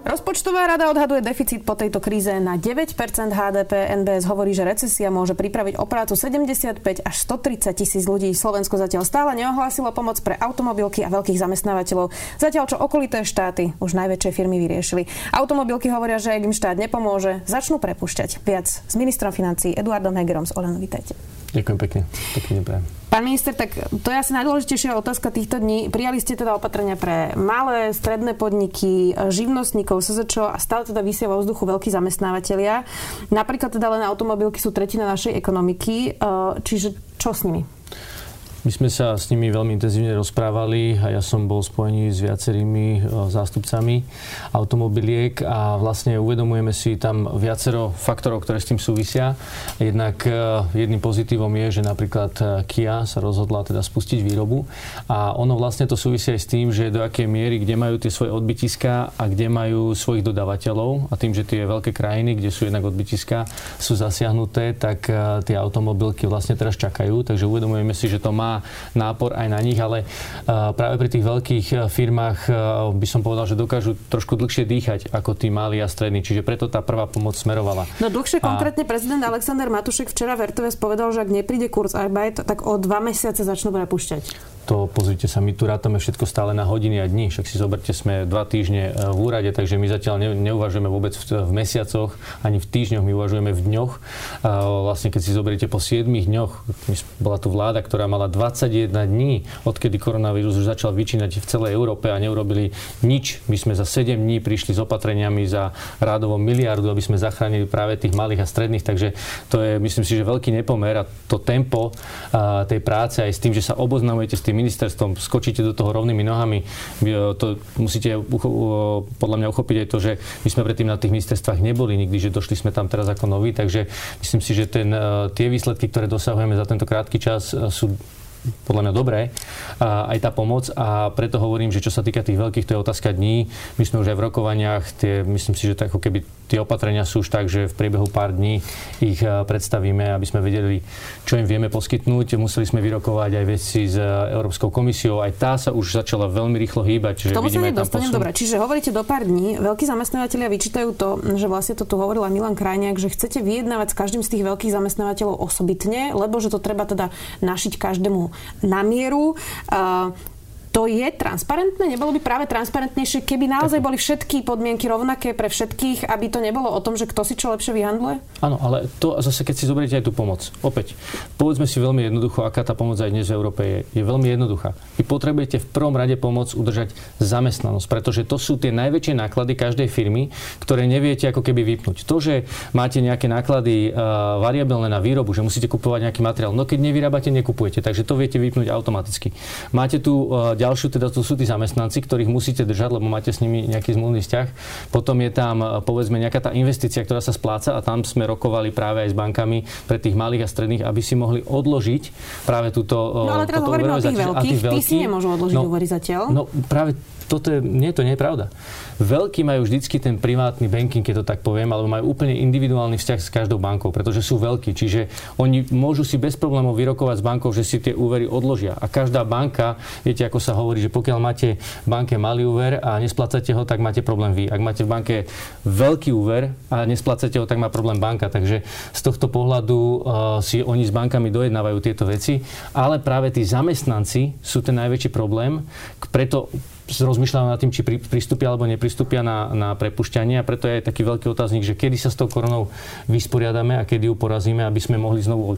Rozpočtová rada odhaduje deficit po tejto kríze na 9% HDP. NBS hovorí, že recesia môže pripraviť o prácu 75 až 130 tisíc ľudí. Slovensko zatiaľ stále neohlásilo pomoc pre automobilky a veľkých zamestnávateľov. Zatiaľ, čo okolité štáty už najväčšie firmy vyriešili. Automobilky hovoria, že ak im štát nepomôže, začnú prepušťať. Viac s ministrom financí Eduardom Hegerom z. Vítajte. Ďakujem pekne. Pekne prajem. Pán minister, tak to je asi najdôležitejšia otázka týchto dní. Prijali ste teda opatrenia pre malé, stredné podniky, živnostníkov, SZČO a stále teda vysia vo vzduchu veľkí zamestnávateľia. Napríklad teda len automobilky sú tretina našej ekonomiky. E, čiže čo s nimi? My sme sa s nimi veľmi intenzívne rozprávali a ja som bol spojený s viacerými e, zástupcami automobiliek a vlastne uvedomujeme si tam viacero faktorov, ktoré s tým súvisia. Jednak e, jedným pozitívom je, že napríklad e, Kia sa rozhodla teda spustiť výrobu a ono vlastne to súvisí aj s tým, že do akej miery, kde majú tie svoje odbytiska a kde majú svojich dodávateľov a tým, že tie veľké krajiny, kde sú jednak odbytiska, sú zasiahnuté, tak tie automobilky vlastne teraz čakajú. Takže uvedomujeme si, že to má nápor aj na nich, ale práve pri tých veľkých firmách by som povedal, že dokážu trošku dlhšie dýchať ako tí malí a strední. Čiže preto tá prvá pomoc smerovala. No dlhšie a... konkrétne prezident Alexander Matušek včera v RTVS povedal, že ak nepríde kurz Arbeit, tak o dva mesiace začnú prepušťať to pozrite sa, my tu rátame všetko stále na hodiny a dní. Však si zoberte, sme dva týždne e, v úrade, takže my zatiaľ ne, neuvažujeme vôbec v, v mesiacoch, ani v týždňoch, my uvažujeme v dňoch. A vlastne keď si zoberiete po 7 dňoch, bola tu vláda, ktorá mala 21 dní, odkedy koronavírus už začal vyčínať v celej Európe a neurobili nič. My sme za 7 dní prišli s opatreniami za rádovo miliardu, aby sme zachránili práve tých malých a stredných, takže to je, myslím si, že veľký nepomer a to tempo a, tej práce aj s tým, že sa oboznamujete s tým ministerstvom, skočíte do toho rovnými nohami. To musíte podľa mňa uchopiť aj to, že my sme predtým na tých ministerstvách neboli nikdy, že došli sme tam teraz ako noví, takže myslím si, že ten, e, tie výsledky, ktoré dosahujeme za tento krátky čas e, sú podľa mňa dobré, aj tá pomoc a preto hovorím, že čo sa týka tých veľkých, to je otázka dní. My sme už aj v rokovaniach, tie, myslím si, že to ako keby tie opatrenia sú už tak, že v priebehu pár dní ich eh, predstavíme, aby sme vedeli, čo im vieme poskytnúť. Museli sme vyrokovať aj veci s eh, Európskou komisiou. Aj tá sa už začala veľmi rýchlo hýbať. Čiže tomu sa nedostanem. Dobre, čiže hovoríte do pár dní. Veľkí zamestnávateľia vyčítajú to, že vlastne to tu hovorila Milan Krajniak, že chcete vyjednávať s každým z tých veľkých zamestnávateľov osobitne, lebo že to treba teda našiť každému na mieru. To je transparentné? Nebolo by práve transparentnejšie, keby naozaj boli všetky podmienky rovnaké pre všetkých, aby to nebolo o tom, že kto si čo lepšie vyhandluje? Áno, ale to zase, keď si zoberiete aj tú pomoc. Opäť, povedzme si veľmi jednoducho, aká tá pomoc aj dnes v Európe je. Je veľmi jednoduchá. Vy potrebujete v prvom rade pomoc udržať zamestnanosť, pretože to sú tie najväčšie náklady každej firmy, ktoré neviete ako keby vypnúť. To, že máte nejaké náklady uh, variabilné na výrobu, že musíte kupovať nejaký materiál, no keď nevyrábate, nekupujete, takže to viete vypnúť automaticky. Máte tu uh, ďalšiu teda to sú tí zamestnanci, ktorých musíte držať, lebo máte s nimi nejaký zmluvný vzťah. Potom je tam e, povedzme nejaká tá investícia, ktorá sa spláca a tam sme rokovali práve aj s bankami pre tých malých a stredných, aby si mohli odložiť práve túto No ale teraz hovoríme o tých veľkých, tí si nemôžu odložiť no, zatiaľ. No práve toto je, nie, to nie je pravda. Veľkí majú vždycky ten privátny banking, keď to tak poviem, alebo majú úplne individuálny vzťah s každou bankou, pretože sú veľkí. Čiže oni môžu si bez problémov vyrokovať s bankou, že si tie úvery odložia. A každá banka, viete, ako sa hovorí, že pokiaľ máte v banke malý úver a nesplácate ho, tak máte problém vy. Ak máte v banke veľký úver a nesplácate ho, tak má problém banka. Takže z tohto pohľadu uh, si oni s bankami dojednávajú tieto veci. Ale práve tí zamestnanci sú ten najväčší problém. Preto rozmýšľajú nad tým, či pristúpia alebo nepristúpia na, na prepušťanie a preto je aj taký veľký otáznik, že kedy sa s tou koronou vysporiadame a kedy ju porazíme, aby sme mohli znovu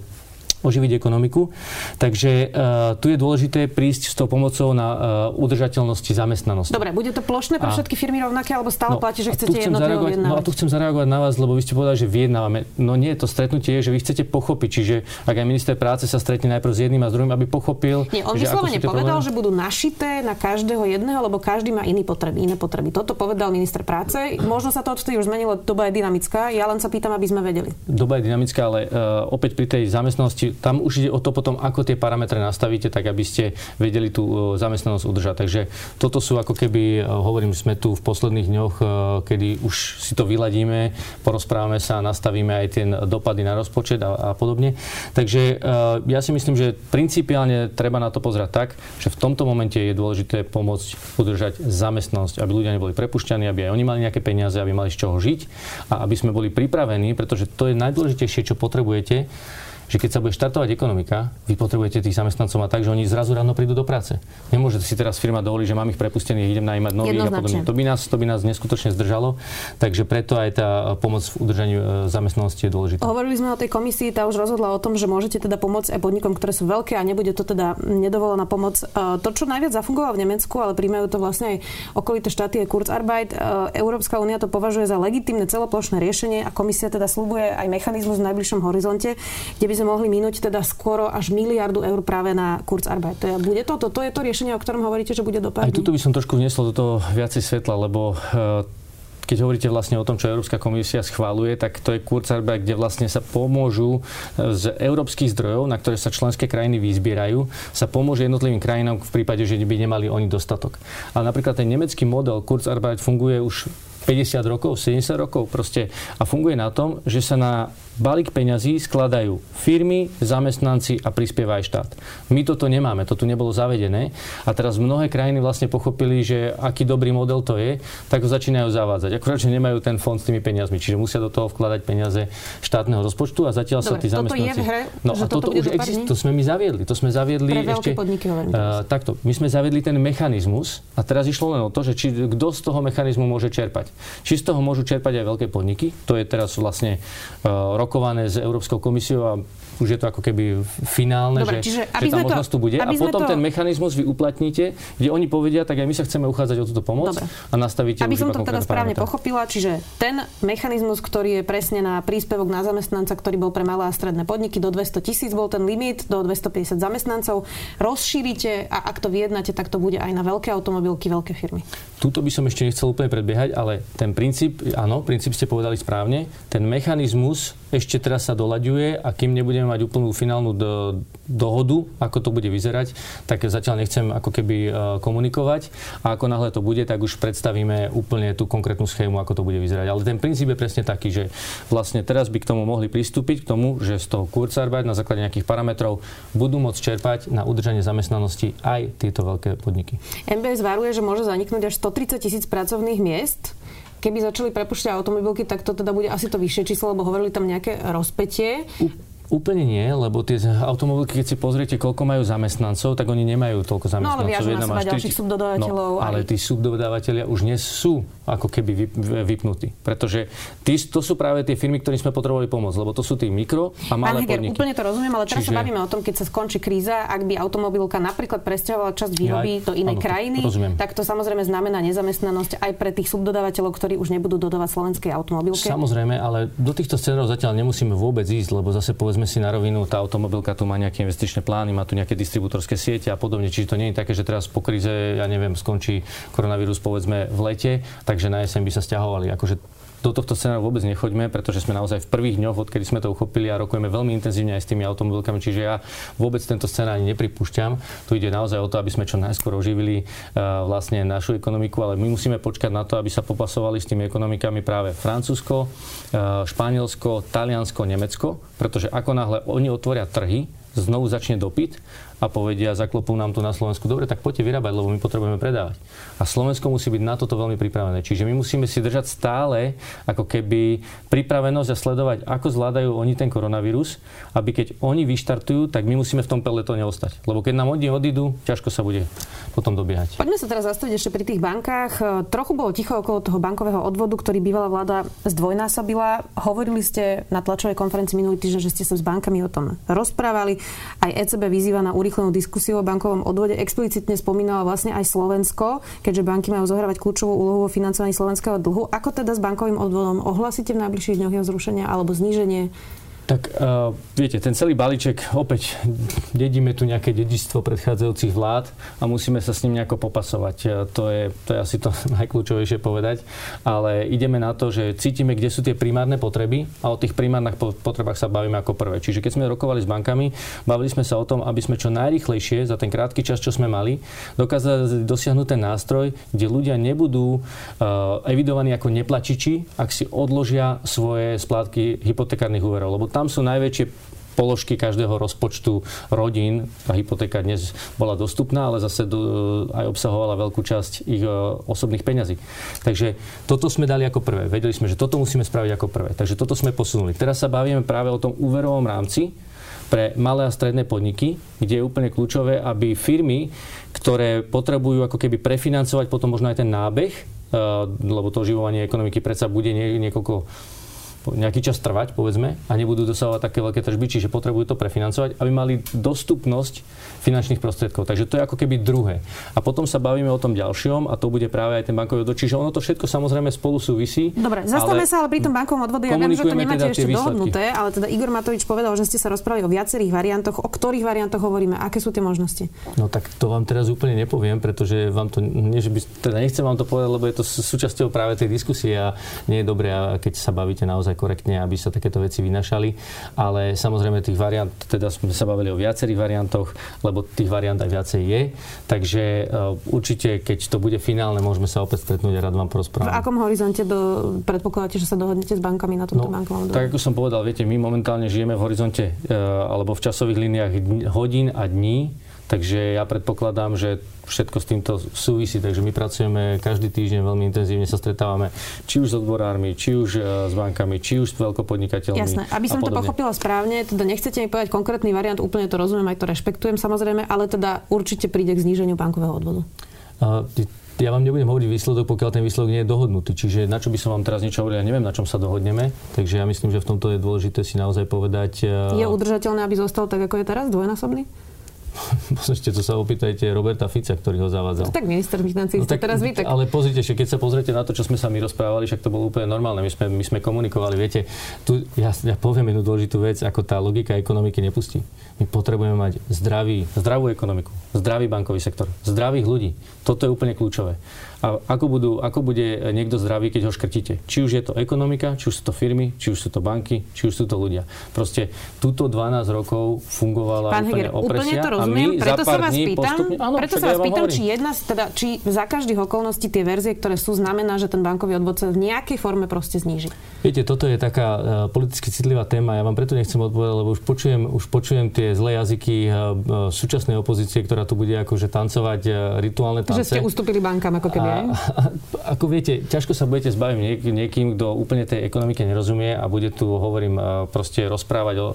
oživiť ekonomiku. Takže uh, tu je dôležité prísť s tou pomocou na uh, udržateľnosti zamestnanosti. Dobre, bude to plošné pre a, všetky firmy rovnaké, alebo stále no, platí, že chcete jednotlivo vyjednávať? No a tu chcem zareagovať na vás, lebo vy ste povedali, že vyjednávame. No nie, to stretnutie je, že vy chcete pochopiť, čiže ak aj minister práce sa stretne najprv s jedným a s druhým, aby pochopil. Nie, on že vyslovene povedal, problémy? že budú našité na každého jedného, lebo každý má iný potreby, iné potreby. Toto povedal minister práce. Možno sa to odtedy už zmenilo, doba je dynamická. Ja len sa pýtam, aby sme vedeli. Doba je dynamická, ale uh, opäť pri tej zamestnanosti tam už ide o to potom, ako tie parametre nastavíte, tak aby ste vedeli tú zamestnanosť udržať. Takže toto sú ako keby, hovorím, sme tu v posledných dňoch, kedy už si to vyladíme, porozprávame sa, nastavíme aj tie dopady na rozpočet a, a podobne. Takže ja si myslím, že principiálne treba na to pozerať tak, že v tomto momente je dôležité pomôcť udržať zamestnanosť, aby ľudia neboli prepušťaní, aby aj oni mali nejaké peniaze, aby mali z čoho žiť a aby sme boli pripravení, pretože to je najdôležitejšie, čo potrebujete že keď sa bude štartovať ekonomika, vy potrebujete tých zamestnancov mať tak, že oni zrazu ráno prídu do práce. Nemôže si teraz firma dovoliť, že mám ich prepustených, idem najímať nových a podobne. To by, nás, to by nás neskutočne zdržalo, takže preto aj tá pomoc v udržaniu e, zamestnanosti je dôležitá. Hovorili sme o tej komisii, tá už rozhodla o tom, že môžete teda pomôcť aj podnikom, ktoré sú veľké a nebude to teda nedovolená pomoc. E, to, čo najviac zafungovalo v Nemecku, ale príjmajú to vlastne aj okolité štáty, je Kurzarbeit. E, Európska únia to považuje za legitimné celoplošné riešenie a komisia teda slúbuje aj mechanizmus v najbližšom horizonte, kde by sme mohli minúť teda skoro až miliardu eur práve na Kurzarbeit. To je, bude to, to, je to riešenie, o ktorom hovoríte, že bude dopadnúť? Aj tuto by som trošku vnesol do toho viacej svetla, lebo e, keď hovoríte vlastne o tom, čo Európska komisia schváluje, tak to je Kurzarbeit, kde vlastne sa pomôžu e, z európskych zdrojov, na ktoré sa členské krajiny vyzbierajú, sa pomôže jednotlivým krajinám v prípade, že by nemali oni dostatok. Ale napríklad ten nemecký model Kurzarbeit funguje už 50 rokov, 70 rokov proste a funguje na tom, že sa na balík peňazí skladajú firmy, zamestnanci a prispieva aj štát. My toto nemáme, to tu nebolo zavedené a teraz mnohé krajiny vlastne pochopili, že aký dobrý model to je, tak ho začínajú zavádzať. Akurát, že nemajú ten fond s tými peniazmi, čiže musia do toho vkladať peniaze štátneho rozpočtu a zatiaľ Dobre, sa tí zamestnanci... Toto je v hre, no a toto už existuje, to sme my zaviedli. To sme zaviedli Pre ešte... podniky uh, takto, my sme zaviedli ten mechanizmus a teraz išlo len o to, že či, kto z toho mechanizmu môže čerpať. Či z toho môžu čerpať aj veľké podniky, to je teraz vlastne uh, rokované s Európskou komisiou a už je to ako keby finálne, Dobre, že, čiže, že tá možnosť to, tu bude. A potom to... ten mechanizmus vy uplatníte, kde oni povedia, tak aj my sa chceme uchádzať o túto pomoc Dobre. a nastavíte Aby som to teda správne parametra. pochopila, čiže ten mechanizmus, ktorý je presne na príspevok na zamestnanca, ktorý bol pre malé a stredné podniky, do 200 tisíc bol ten limit, do 250 zamestnancov, rozšírite a ak to vyjednáte, tak to bude aj na veľké automobilky, veľké firmy. Tuto by som ešte nechcel úplne predbiehať, ale ten princíp, áno, princíp ste povedali správne, ten mechanizmus ešte teraz sa doľaďuje a kým nebudeme mať úplnú finálnu do, dohodu, ako to bude vyzerať, tak zatiaľ nechcem ako keby e, komunikovať a ako náhle to bude, tak už predstavíme úplne tú konkrétnu schému, ako to bude vyzerať. Ale ten princíp je presne taký, že vlastne teraz by k tomu mohli pristúpiť, k tomu, že z toho Kurzarbeit na základe nejakých parametrov budú môcť čerpať na udržanie zamestnanosti aj tieto veľké podniky. MBS varuje, že môže zaniknúť až 130 tisíc pracovných miest keby začali prepušťať automobilky, tak to teda bude asi to vyššie číslo, lebo hovorili tam nejaké rozpetie. Úplne nie, lebo tie automobilky, keď si pozriete, koľko majú zamestnancov, tak oni nemajú toľko zamestnancov. No ale viažu na seba ďalších subdodávateľov. No, ale tí subdodávateľia už nie sú ako keby vypnutí. Pretože tí, to sú práve tie firmy, ktorým sme potrebovali pomôcť, lebo to sú tí mikro a malé Pán Heger, podniky. úplne to rozumiem, ale teraz Čiže... sa bavíme o tom, keď sa skončí kríza, ak by automobilka napríklad presťahovala časť výroby ja, do inej áno, krajiny, rozumiem. tak to samozrejme znamená nezamestnanosť aj pre tých subdodávateľov, ktorí už nebudú dodávať slovenskej automobilke. Samozrejme, ale do týchto scenárov zatiaľ nemusíme vôbec ísť, lebo zase povedzme povedzme si na rovinu, tá automobilka tu má nejaké investičné plány, má tu nejaké distribútorské siete a podobne. Čiže to nie je také, že teraz po kríze, ja neviem, skončí koronavírus povedzme v lete, takže na jeseň by sa stiahovali. Akože do tohto scenáru vôbec nechoďme, pretože sme naozaj v prvých dňoch, odkedy sme to uchopili a rokujeme veľmi intenzívne aj s tými automobilkami, čiže ja vôbec tento scenár ani nepripúšťam. Tu ide naozaj o to, aby sme čo najskôr oživili uh, vlastne našu ekonomiku, ale my musíme počkať na to, aby sa popasovali s tými ekonomikami práve Francúzsko, uh, Španielsko, Taliansko, Nemecko, pretože ako náhle oni otvoria trhy, znovu začne dopyt a povedia, zaklopú nám tu na Slovensku, dobre, tak poďte vyrábať, lebo my potrebujeme predávať. A Slovensko musí byť na toto veľmi pripravené. Čiže my musíme si držať stále ako keby pripravenosť a sledovať, ako zvládajú oni ten koronavírus, aby keď oni vyštartujú, tak my musíme v tom peletone ostať. Lebo keď nám oni odídu, ťažko sa bude potom dobiehať. Poďme sa teraz zastaviť ešte pri tých bankách. Trochu bolo ticho okolo toho bankového odvodu, ktorý bývalá vláda zdvojnásobila. Hovorili ste na tlačovej konferencii minulý týždeň, že ste sa s bankami o tom rozprávali. Aj ECB vyzýva na urýchlenú diskusiu o bankovom odvode. Explicitne spomínala vlastne aj Slovensko, keďže banky majú zohrávať kľúčovú úlohu vo financovaní slovenského dlhu. Ako teda s bankovým odvodom ohlasíte v najbližších dňoch jeho zrušenia alebo zníženie? Tak uh, viete, ten celý balíček, opäť dedíme tu nejaké dedičstvo predchádzajúcich vlád a musíme sa s ním nejako popasovať. Uh, to je, to je asi to najkľúčovejšie povedať. Ale ideme na to, že cítime, kde sú tie primárne potreby a o tých primárnych potrebách sa bavíme ako prvé. Čiže keď sme rokovali s bankami, bavili sme sa o tom, aby sme čo najrychlejšie za ten krátky čas, čo sme mali, dokázali dosiahnuť ten nástroj, kde ľudia nebudú uh, evidovaní ako neplačiči, ak si odložia svoje splátky hypotekárnych úverov. Lebo tam sú najväčšie položky každého rozpočtu rodín. Tá hypotéka dnes bola dostupná, ale zase do, aj obsahovala veľkú časť ich uh, osobných peňazí. Takže toto sme dali ako prvé. Vedeli sme, že toto musíme spraviť ako prvé. Takže toto sme posunuli. Teraz sa bavíme práve o tom úverovom rámci pre malé a stredné podniky, kde je úplne kľúčové, aby firmy, ktoré potrebujú ako keby prefinancovať potom možno aj ten nábeh, uh, lebo to oživovanie ekonomiky predsa bude nie, niekoľko nejaký čas trvať, povedzme, a nebudú dosahovať také veľké tržby, čiže potrebujú to prefinancovať, aby mali dostupnosť finančných prostriedkov. Takže to je ako keby druhé. A potom sa bavíme o tom ďalšom a to bude práve aj ten bankový odvod. Čiže ono to všetko samozrejme spolu súvisí. Dobre, zastavme sa ale pri tom bankovom odvode. Ja viem, že to nemáte teda ešte dohodnuté, ale teda Igor Matovič povedal, že ste sa rozprávali o viacerých variantoch. O ktorých variantoch hovoríme? Aké sú tie možnosti? No tak to vám teraz úplne nepoviem, pretože vám to, nie, že by, teda nechcem vám to povedať, lebo je to súčasťou práve tej diskusie a nie je dobré, keď sa bavíte naozaj naozaj korektne, aby sa takéto veci vynašali. Ale samozrejme tých variant, teda sme sa bavili o viacerých variantoch, lebo tých variant aj viacej je. Takže uh, určite, keď to bude finálne, môžeme sa opäť stretnúť a rád vám porozprávam. V akom horizonte do, predpokladáte, že sa dohodnete s bankami na tomto no, bankovom Tak ako som povedal, viete, my momentálne žijeme v horizonte uh, alebo v časových líniách hodín a dní, takže ja predpokladám, že všetko s týmto súvisí, takže my pracujeme každý týždeň veľmi intenzívne, sa stretávame či už s odborármi, či už e, s bankami, či už s veľkopodnikateľmi. Jasné, aby som to pochopila správne, teda nechcete mi povedať konkrétny variant, úplne to rozumiem, aj to rešpektujem samozrejme, ale teda určite príde k zníženiu bankového odvodu. Uh, ja vám nebudem hovoriť výsledok, pokiaľ ten výsledok nie je dohodnutý. Čiže na čo by som vám teraz niečo hovoril, ja neviem, na čom sa dohodneme. Takže ja myslím, že v tomto je dôležité si naozaj povedať... Je udržateľné, aby zostal tak, ako je teraz, dvojnásobný? Pozrite, to sa opýtajte Roberta Fica, ktorý ho zavádzal. Tak minister financí no, tak, teraz vy. Tak... Ale pozrite, že keď sa pozriete na to, čo sme sa my rozprávali, však to bolo úplne normálne. My sme, my sme komunikovali, viete, tu ja, ja poviem jednu dôležitú vec, ako tá logika ekonomiky nepustí. My potrebujeme mať zdravý, zdravú ekonomiku, zdravý bankový sektor, zdravých ľudí. Toto je úplne kľúčové a ako, budú, ako bude niekto zdravý, keď ho škrtíte. Či už je to ekonomika, či už sú to firmy, či už sú to banky, či už sú to ľudia. Proste túto 12 rokov fungovala Pán úplne Heger, opresia úplne to rozumiem, a my preto sa vás pýtam, postupne, áno, preto sa vás ja pýtam, či jedna, teda, či za každých okolností tie verzie, ktoré sú, znamená, že ten bankový odvod sa v nejakej forme proste zníži. Viete, toto je taká uh, politicky citlivá téma, ja vám preto nechcem odpovedať, lebo už počujem, už počujem tie zlé jazyky uh, súčasnej opozície, ktorá tu bude akože tancovať uh, rituálne tance. Že ste ustúpili bankám, ako keby a, ako viete, ťažko sa budete zbaviť niek- niekým, kto úplne tej ekonomike nerozumie a bude tu, hovorím, proste rozprávať o...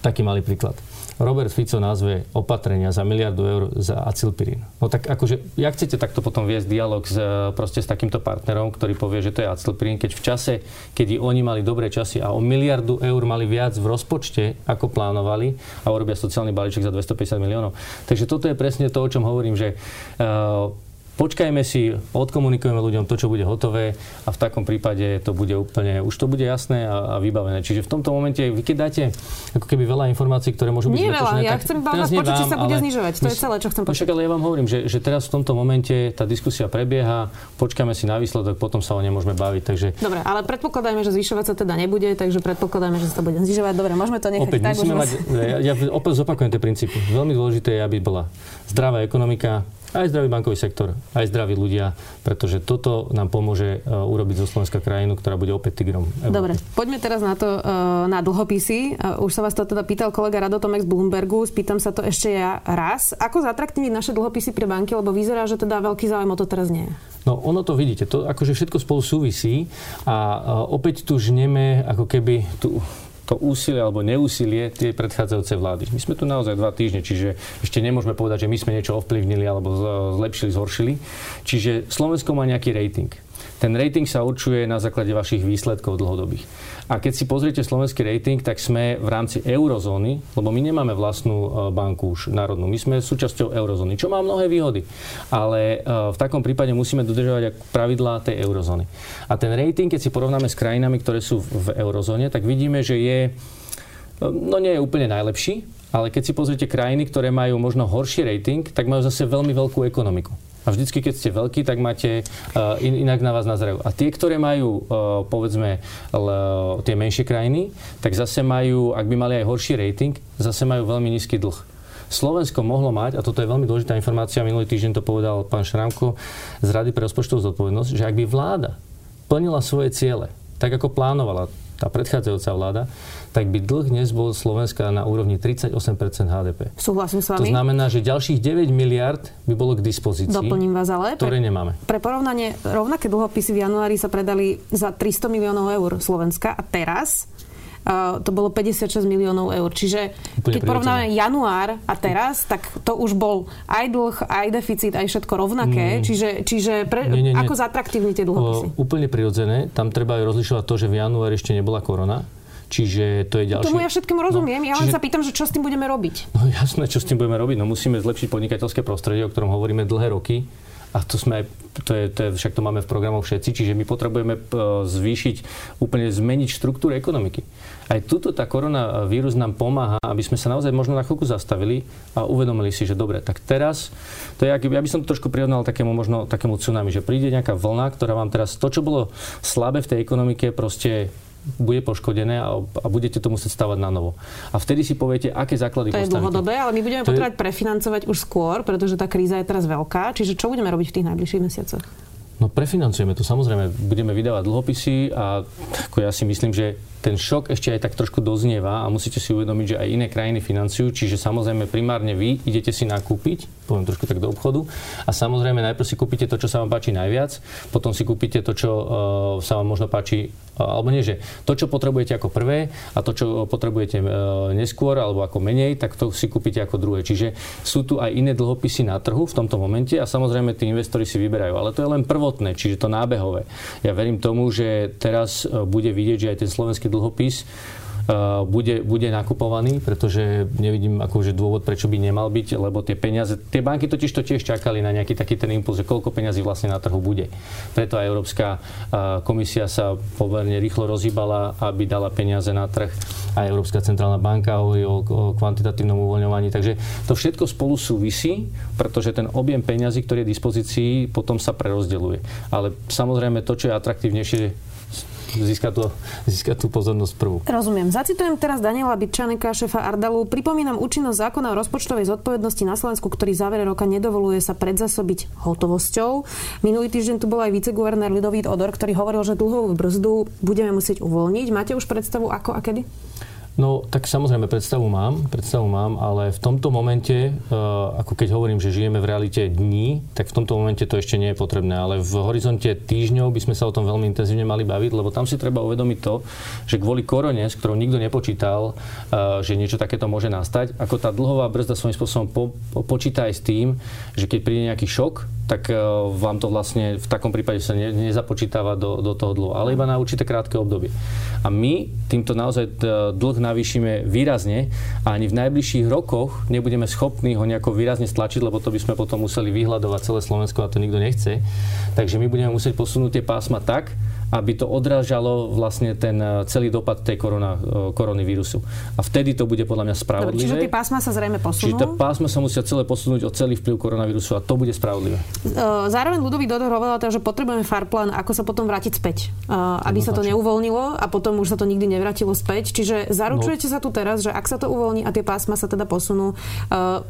Taký malý príklad. Robert Fico nazve opatrenia za miliardu eur za acilpirín. No tak akože, jak chcete takto potom viesť dialog s, proste s takýmto partnerom, ktorý povie, že to je acilpirín, keď v čase, kedy oni mali dobré časy a o miliardu eur mali viac v rozpočte, ako plánovali a urobia sociálny balíček za 250 miliónov. Takže toto je presne to, o čom hovorím, že uh, počkajme si, odkomunikujeme ľuďom to, čo bude hotové a v takom prípade to bude úplne, už to bude jasné a, a vybavené. Čiže v tomto momente, vy keď dáte ako keby veľa informácií, ktoré môžu byť Nie veľa, ja chcem vás počuť, či sa bude ale, znižovať. To je celé, čo chcem počuť. ale ja vám hovorím, že, že teraz v tomto momente tá diskusia prebieha, počkáme si na výsledok, potom sa o nej môžeme baviť. Takže... Dobre, ale predpokladajme, že zvyšovať sa teda nebude, takže predpokladajme, že sa to bude znižovať. Dobre, môžeme to nechať opäť, tak. Musíme mať, ja, ja opäť zopakujem tie princípy. Veľmi dôležité je, aby bola zdravá ekonomika, aj zdravý bankový sektor, aj zdraví ľudia, pretože toto nám pomôže uh, urobiť zo Slovenska krajinu, ktorá bude opäť tigrom. Európy. Dobre, poďme teraz na to, uh, na dlhopisy. Uh, už sa vás to teda pýtal kolega Radotomek z Bloombergu, spýtam sa to ešte ja raz. Ako zatraktívniť naše dlhopisy pre banky, lebo vyzerá, že teda veľký záujem o to teraz nie je. No ono to vidíte, to akože všetko spolu súvisí a opäť tu žneme ako keby tu to úsilie alebo neúsilie tie predchádzajúce vlády. My sme tu naozaj dva týždne, čiže ešte nemôžeme povedať, že my sme niečo ovplyvnili alebo zlepšili, zhoršili. Čiže Slovensko má nejaký rating. Ten rating sa určuje na základe vašich výsledkov dlhodobých. A keď si pozriete slovenský rating, tak sme v rámci eurozóny, lebo my nemáme vlastnú e, banku už národnú, my sme súčasťou eurozóny, čo má mnohé výhody. Ale e, v takom prípade musíme dodržovať pravidlá tej eurozóny. A ten rating, keď si porovnáme s krajinami, ktoré sú v eurozóne, tak vidíme, že je, e, no nie je úplne najlepší, ale keď si pozriete krajiny, ktoré majú možno horší rating, tak majú zase veľmi veľkú ekonomiku. A vždycky, keď ste veľkí, tak máte uh, in, inak na vás nazerajú. A tie, ktoré majú, uh, povedzme, l, tie menšie krajiny, tak zase majú, ak by mali aj horší rating, zase majú veľmi nízky dlh. Slovensko mohlo mať, a toto je veľmi dôležitá informácia, minulý týždeň to povedal pán Šramko z Rady pre rozpočtovú zodpovednosť, že ak by vláda plnila svoje ciele, tak ako plánovala tá predchádzajúca vláda, tak by dlh dnes bol Slovenska na úrovni 38% HDP. Súhlasím s vami. To znamená, že ďalších 9 miliard by bolo k dispozícii. Doplním vás ale. Ktoré pre, nemáme. Pre porovnanie, rovnaké dlhopisy v januári sa predali za 300 miliónov eur Slovenska a teraz Uh, to bolo 56 miliónov eur. Čiže Úplne keď porovnáme január a teraz, tak to už bol aj dlh, aj deficit, aj všetko rovnaké. Mm. Čiže, čiže pre, nie, nie, nie. ako zatraktívni tie dlhopisy? Uh, úplne prirodzené. Tam treba aj rozlišovať to, že v januári ešte nebola korona Čiže to je ďalšie... Tomu ja všetkému rozumiem. No, ja len čiže... sa pýtam, že čo s tým budeme robiť. No jasné, čo s tým budeme robiť. No musíme zlepšiť podnikateľské prostredie, o ktorom hovoríme dlhé roky. A to sme aj, to je, to je, však to máme v programoch všetci, čiže my potrebujeme e, zvýšiť, úplne zmeniť štruktúru ekonomiky. Aj tuto tá koronavírus nám pomáha, aby sme sa naozaj možno na chvíľku zastavili a uvedomili si, že dobre, tak teraz, to je, ja by som trošku prirovnal takému možno takému tsunami, že príde nejaká vlna, ktorá vám teraz, to, čo bolo slabé v tej ekonomike, proste bude poškodené a, a budete to musieť stavať na novo. A vtedy si poviete, aké základy To je dlhodobé, ale my budeme to potrebovať je... prefinancovať už skôr, pretože tá kríza je teraz veľká. Čiže čo budeme robiť v tých najbližších mesiacoch? No prefinancujeme to samozrejme. Budeme vydávať dlhopisy a ako ja si myslím, že ten šok ešte aj tak trošku doznieva a musíte si uvedomiť, že aj iné krajiny financujú, čiže samozrejme primárne vy idete si nakúpiť, poviem trošku tak do obchodu, a samozrejme najprv si kúpite to, čo sa vám páči najviac, potom si kúpite to, čo uh, sa vám možno páči, alebo nie, že to, čo potrebujete ako prvé a to, čo potrebujete uh, neskôr alebo ako menej, tak to si kúpite ako druhé. Čiže sú tu aj iné dlhopisy na trhu v tomto momente a samozrejme tí investori si vyberajú, ale to je len prvotné, čiže to nábehové. Ja verím tomu, že teraz bude vidieť, že aj ten slovenský dlhopis bude, bude nakupovaný, pretože nevidím akože dôvod, prečo by nemal byť, lebo tie peniaze, tie banky totiž to tiež čakali na nejaký taký ten impuls, že koľko peňazí vlastne na trhu bude. Preto aj Európska uh, komisia sa pomerne rýchlo rozhýbala, aby dala peniaze na trh. Aj Európska centrálna banka hovorí o, o kvantitatívnom uvoľňovaní. Takže to všetko spolu súvisí, pretože ten objem peňazí, ktorý je dispozícii, potom sa prerozdeluje. Ale samozrejme to, čo je atraktívnejšie získať, to, získať tú pozornosť prvú. Rozumiem. Zacitujem teraz Daniela Bytčanika, šefa Ardalu. Pripomínam účinnosť zákona o rozpočtovej zodpovednosti na Slovensku, ktorý závere roka nedovoluje sa predzasobiť hotovosťou. Minulý týždeň tu bol aj viceguvernér Lidovít Odor, ktorý hovoril, že dlhovú brzdu budeme musieť uvoľniť. Máte už predstavu ako a kedy? No, tak samozrejme predstavu mám, predstavu mám, ale v tomto momente, uh, ako keď hovorím, že žijeme v realite dní, tak v tomto momente to ešte nie je potrebné, ale v horizonte týždňov by sme sa o tom veľmi intenzívne mali baviť, lebo tam si treba uvedomiť to, že kvôli korone, s ktorou nikto nepočítal, uh, že niečo takéto môže nastať, ako tá dlhová brzda svojím spôsobom po, po, počíta aj s tým, že keď príde nejaký šok, tak e, vám to vlastne v takom prípade sa ne, nezapočítava do, do toho dlhu, ale iba na určité krátke obdobie. A my týmto naozaj dlh navýšime výrazne a ani v najbližších rokoch nebudeme schopní ho nejako výrazne stlačiť, lebo to by sme potom museli vyhľadovať celé Slovensko a to nikto nechce. Takže my budeme musieť posunúť tie pásma tak, aby to odrážalo vlastne ten e, celý dopad tej korona, e, koronavírusu. A vtedy to bude podľa mňa spravodlivé. Dobre, čiže tie pásma sa zrejme posunú? Čiže tie pásma sa musia celé posunúť o celý vplyv koronavírusu a to bude spravodlivé. E, zároveň ľudový Dodor hovoril, že potrebujeme farplán, ako sa potom vrátiť späť. Aby sa to neuvoľnilo a potom už sa to nikdy nevrátilo späť. Čiže zaručujete no. sa tu teraz, že ak sa to uvoľní a tie pásma sa teda posunú,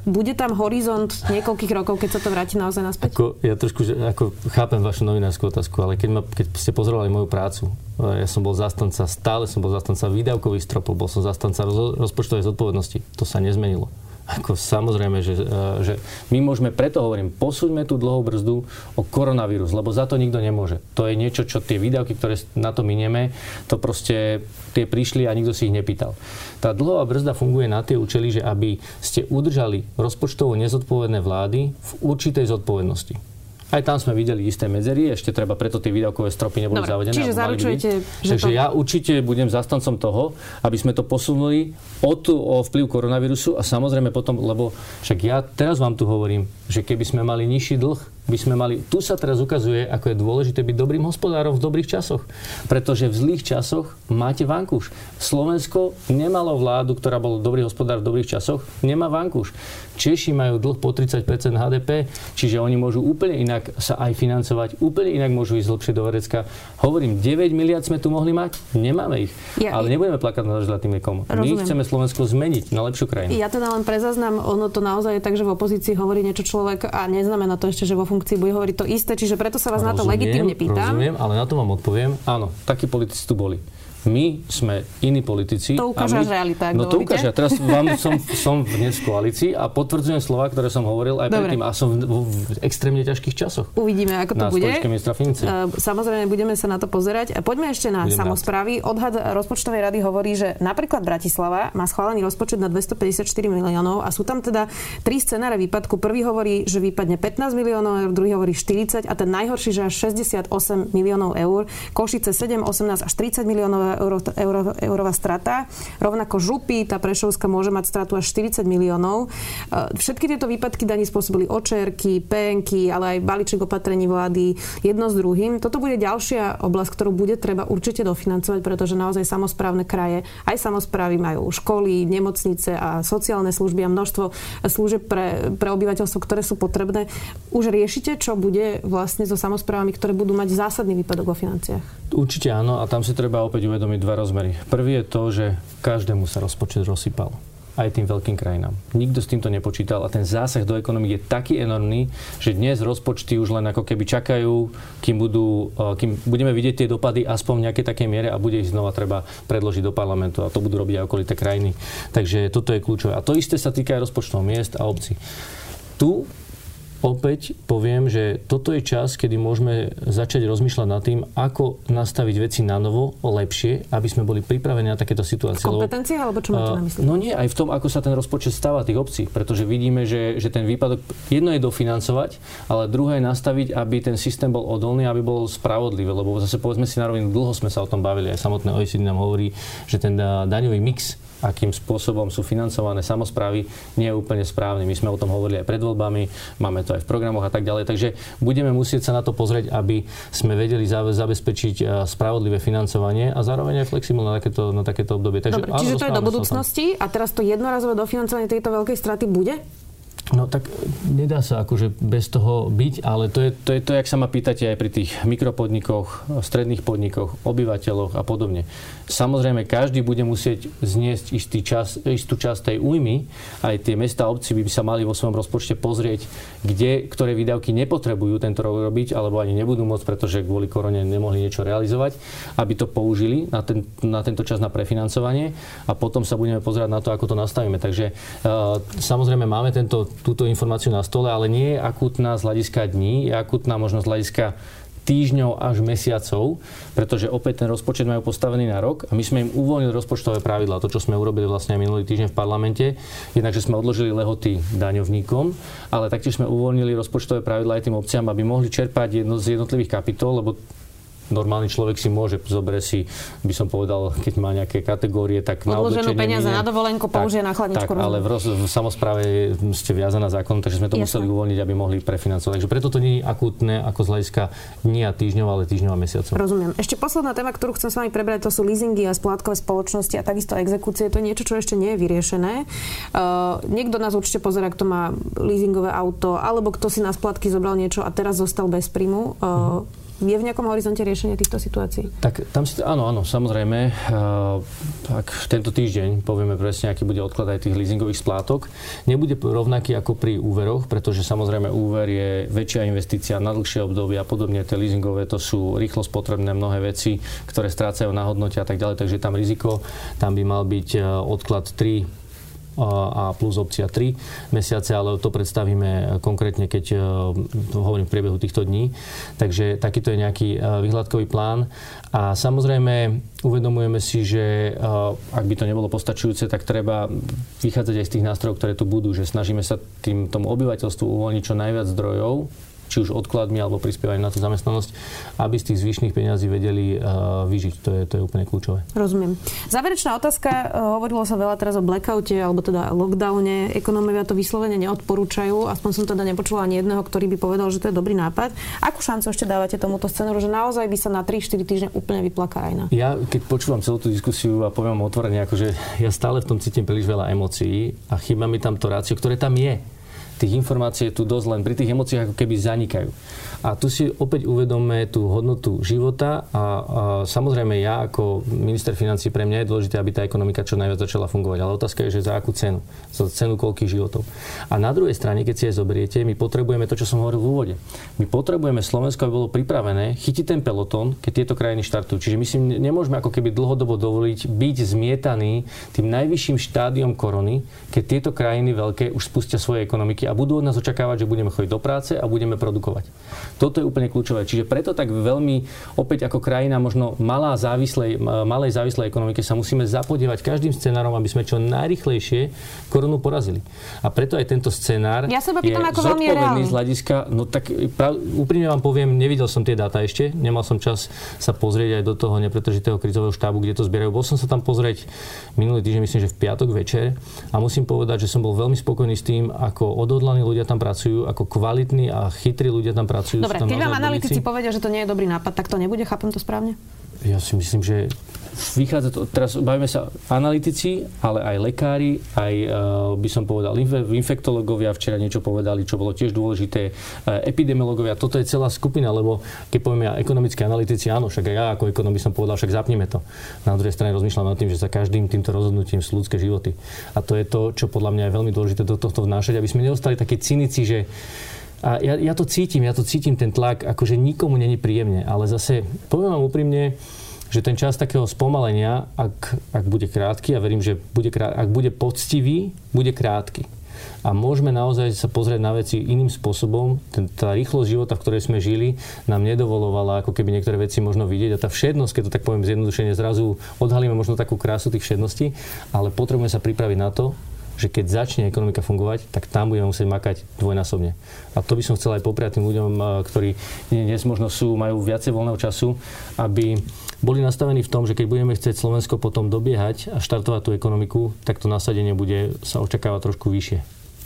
bude tam horizont niekoľkých rokov, keď sa to vráti naozaj naspäť? Ako, ja trošku ako chápem vašu novinárskú otázku, ale keď, ma, keď ste pozorali moju prácu. Ja som bol zastanca, stále som bol zastanca výdavkových stropov, bol som zastanca rozpočtovej zodpovednosti. To sa nezmenilo. Ako samozrejme, že, e, že my môžeme, preto hovorím, posúďme tú dlhú brzdu o koronavírus, lebo za to nikto nemôže. To je niečo, čo tie výdavky, ktoré na to minieme, to proste tie prišli a nikto si ich nepýtal. Tá dlhová brzda funguje na tie účely, že aby ste udržali rozpočtovo nezodpovedné vlády v určitej zodpovednosti. Aj tam sme videli isté medzery, ešte treba, preto tie výdavkové stropy neboli Dobre, zavedené. Čiže zaručujete, že Takže to... ja určite budem zastancom toho, aby sme to posunuli od o vplyv koronavírusu a samozrejme potom, lebo však ja teraz vám tu hovorím, že keby sme mali nižší dlh, by sme mali... Tu sa teraz ukazuje, ako je dôležité byť dobrým hospodárom v dobrých časoch. Pretože v zlých časoch máte vankúš. Slovensko nemalo vládu, ktorá bol dobrý hospodár v dobrých časoch, nemá vankúš. Češi majú dlh po 30 HDP, čiže oni môžu úplne inak sa aj financovať, úplne inak môžu ísť hlbšie do Verecka. Hovorím, 9 miliard sme tu mohli mať, nemáme ich. Ja, ale nebudeme plakať na zlatým vekom. My chceme Slovensko zmeniť na lepšiu krajinu. Ja teda len prezaznám, ono to naozaj je tak, že v opozícii hovorí niečo človek a neznamená to ešte, že vo funkcii bude hovoriť to isté, čiže preto sa vás rozumiem, na to legitimne pýtam. Rozumiem, ale na to vám odpoviem. Áno, takí politici tu boli my sme iní politici. To ukáže my, realita, No to ukáže. teraz vám som, som dnes v koalícii a potvrdzujem slova, ktoré som hovoril aj Dobre. predtým a som v, v extrémne ťažkých časoch. Uvidíme, ako to na bude. ministra Uh, samozrejme, budeme sa na to pozerať. A poďme ešte na Budem samozprávy. Odhad rozpočtovej rady hovorí, že napríklad Bratislava má schválený rozpočet na 254 miliónov a sú tam teda tri scenáre výpadku. Prvý hovorí, že vypadne 15 miliónov eur, druhý hovorí 40 a ten najhorší, že až 68 miliónov eur. Košice 7, 18 až 30 miliónov euro, euro, eurová strata. Rovnako župy, tá Prešovská môže mať stratu až 40 miliónov. E, všetky tieto výpadky daní spôsobili očerky, penky, ale aj balíček opatrení vlády jedno s druhým. Toto bude ďalšia oblasť, ktorú bude treba určite dofinancovať, pretože naozaj samozprávne kraje, aj samozprávy majú školy, nemocnice a sociálne služby a množstvo služieb pre, pre obyvateľstvo, ktoré sú potrebné. Už riešite, čo bude vlastne so samozprávami, ktoré budú mať zásadný výpadok vo financiách? Určite áno a tam si treba opäť uvedomiť dva rozmery. Prvý je to, že každému sa rozpočet rozsypal aj tým veľkým krajinám. Nikto s týmto nepočítal a ten zásah do ekonomiky je taký enormný, že dnes rozpočty už len ako keby čakajú, kým, budú, e, kým budeme vidieť tie dopady aspoň v nejakej takej miere a bude ich znova treba predložiť do parlamentu a to budú robiť aj okolité krajiny. Takže toto je kľúčové. A to isté sa týka aj rozpočtov miest a obcí. Tu opäť poviem, že toto je čas, kedy môžeme začať rozmýšľať nad tým, ako nastaviť veci na novo, lepšie, aby sme boli pripravení na takéto situácie. V kompetenciách, alebo čo máte na mysli? No nie, aj v tom, ako sa ten rozpočet stáva tých obcí, pretože vidíme, že, že ten výpadok, jedno je dofinancovať, ale druhé je nastaviť, aby ten systém bol odolný, aby bol spravodlivý, lebo zase povedzme si na rovinu, dlho sme sa o tom bavili, aj samotné OECD nám hovorí, že ten daňový mix akým spôsobom sú financované samozprávy, nie je úplne správny. My sme o tom hovorili aj pred voľbami, máme to aj v programoch a tak ďalej. Takže budeme musieť sa na to pozrieť, aby sme vedeli zabezpečiť e, spravodlivé financovanie a zároveň aj flexibilné na takéto, na takéto obdobie. Takže, Dobre, čiže to je do budúcnosti a teraz to jednorazové dofinancovanie tejto veľkej straty bude? No tak nedá sa akože bez toho byť, ale to je to, je to jak sa ma pýtate aj pri tých mikropodnikoch, stredných podnikoch, obyvateľoch a podobne. Samozrejme, každý bude musieť zniesť istý čas, istú časť tej újmy. Aj tie mesta a obci by sa mali vo svojom rozpočte pozrieť, kde, ktoré výdavky nepotrebujú tento rok robiť, alebo ani nebudú môcť, pretože kvôli korone nemohli niečo realizovať, aby to použili na, ten, na tento čas na prefinancovanie a potom sa budeme pozerať na to, ako to nastavíme. Takže uh, samozrejme máme tento túto informáciu na stole, ale nie je akutná z hľadiska dní, je akutná možno z hľadiska týždňov až mesiacov, pretože opäť ten rozpočet majú postavený na rok a my sme im uvoľnili rozpočtové pravidla, to, čo sme urobili vlastne minulý týždeň v parlamente, jednak, že sme odložili lehoty daňovníkom, ale taktiež sme uvoľnili rozpočtové pravidla aj tým obciam, aby mohli čerpať jedno z jednotlivých kapitol, lebo normálny človek si môže, zoberie si, by som povedal, keď má nejaké kategórie, tak na Odloženú peniaze na dovolenku použije na chladničku. Tak, ale v, roz, v samozpráve ste viazaná zákon, takže sme to Jasne. museli uvoľniť, aby mohli prefinancovať. Takže preto to nie je akútne ako z hľadiska dní a týždňov, ale týždňov a mesiacov. Rozumiem. Ešte posledná téma, ktorú chcem s vami prebrať, to sú leasingy a splátkové spoločnosti a takisto exekúcie. To je niečo, čo ešte nie je vyriešené. Uh, niekto nás určite pozera, kto má leasingové auto, alebo kto si na splátky zobral niečo a teraz zostal bez príjmu. Uh, uh-huh je v nejakom horizonte riešenie týchto situácií? Tak tam si, áno, áno, samozrejme. Uh, ak tento týždeň povieme presne, aký bude odklad aj tých leasingových splátok, nebude rovnaký ako pri úveroch, pretože samozrejme úver je väčšia investícia na dlhšie obdobie a podobne. Tie leasingové to sú rýchlo spotrebné mnohé veci, ktoré strácajú na hodnote a tak ďalej, takže tam riziko, tam by mal byť e, odklad 3 a plus opcia 3 mesiace, ale to predstavíme konkrétne, keď e, hovorím v priebehu týchto dní. Takže takýto je nejaký e, vyhľadkový plán. A samozrejme uvedomujeme si, že e, ak by to nebolo postačujúce, tak treba vychádzať aj z tých nástrojov, ktoré tu budú, že snažíme sa tým tomu obyvateľstvu uvoľniť čo najviac zdrojov, či už odkladmi alebo prispievajú na tú zamestnanosť, aby z tých zvyšných peňazí vedeli uh, vyžiť. To je, to je úplne kľúčové. Rozumiem. Záverečná otázka. Hovorilo sa veľa teraz o blackoute alebo teda lockdowne. Ekonómovia to vyslovene neodporúčajú. Aspoň som teda nepočula ani jedného, ktorý by povedal, že to je dobrý nápad. Akú šancu ešte dávate tomuto scenáru, že naozaj by sa na 3-4 týždne úplne vyplaká aj na? Ja keď počúvam celú tú diskusiu a poviem otvorene, akože ja stále v tom cítim príliš veľa emócií a chýba mi tam to rácio, ktoré tam je tých informácií je tu dosť, len pri tých emóciách ako keby zanikajú. A tu si opäť uvedomme tú hodnotu života a, a samozrejme ja ako minister financí pre mňa je dôležité, aby tá ekonomika čo najviac začala fungovať. Ale otázka je, že za akú cenu? Za cenu koľkých životov. A na druhej strane, keď si aj zoberiete, my potrebujeme to, čo som hovoril v úvode. My potrebujeme Slovensko, aby bolo pripravené chytiť ten pelotón, keď tieto krajiny štartujú. Čiže my si nemôžeme ako keby dlhodobo dovoliť byť zmietaný tým najvyšším štádiom korony, keď tieto krajiny veľké už spustia svoje ekonomiky a budú od nás očakávať, že budeme chodiť do práce a budeme produkovať. Toto je úplne kľúčové. Čiže preto tak veľmi, opäť ako krajina možno malá závislej, malej závislej ekonomiky sa musíme zapodievať každým scenárom, aby sme čo najrychlejšie korunu porazili. A preto aj tento scenár ja sa je ako zodpovedný z hľadiska, no tak prav, úprimne vám poviem, nevidel som tie dáta ešte, nemal som čas sa pozrieť aj do toho nepretržitého krizového štábu, kde to zbierajú. Bol som sa tam pozrieť minulý týždeň, myslím, že v piatok večer a musím povedať, že som bol veľmi spokojný s tým, ako odhodlaní ľudia tam pracujú, ako kvalitní a chytrí ľudia tam pracujú. Dobre, keď vám analytici povedia, že to nie je dobrý nápad, tak to nebude, chápem to správne? Ja si myslím, že vychádza to, teraz bavíme sa analytici, ale aj lekári, aj uh, by som povedal infektológovia včera niečo povedali, čo bolo tiež dôležité, uh, epidemiológovia, toto je celá skupina, lebo keď povieme ja ekonomické analytici, áno, však aj ja ako ekonom by som povedal, však zapnime to. Na druhej strane rozmýšľam nad tým, že za každým týmto rozhodnutím sú ľudské životy. A to je to, čo podľa mňa je veľmi dôležité do tohto vnášať, aby sme neostali takí cynici, že a ja, ja to cítim, ja to cítim, ten tlak, akože nikomu není príjemne, ale zase, poviem vám úprimne, že ten čas takého spomalenia, ak, ak bude krátky, a verím, že bude krát, ak bude poctivý, bude krátky. A môžeme naozaj sa pozrieť na veci iným spôsobom. Tá rýchlosť života, v ktorej sme žili, nám nedovolovala ako keby niektoré veci možno vidieť. A tá všednosť, keď to tak poviem zjednodušene, zrazu odhalíme možno takú krásu tých všedností, ale potrebujeme sa pripraviť na to, že keď začne ekonomika fungovať, tak tam budeme musieť makať dvojnásobne. A to by som chcel aj popriať tým ľuďom, ktorí dnes možno sú, majú viacej voľného času, aby boli nastavení v tom, že keď budeme chcieť Slovensko potom dobiehať a štartovať tú ekonomiku, tak to nasadenie bude sa očakávať trošku vyššie.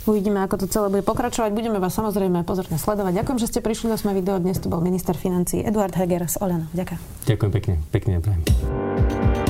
Uvidíme, ako to celé bude pokračovať. Budeme vás samozrejme pozorne sledovať. Ďakujem, že ste prišli do sme video. Dnes tu bol minister financí Eduard Heger z Olena. Ďakujem. Ďakujem pekne. Pekne prajem.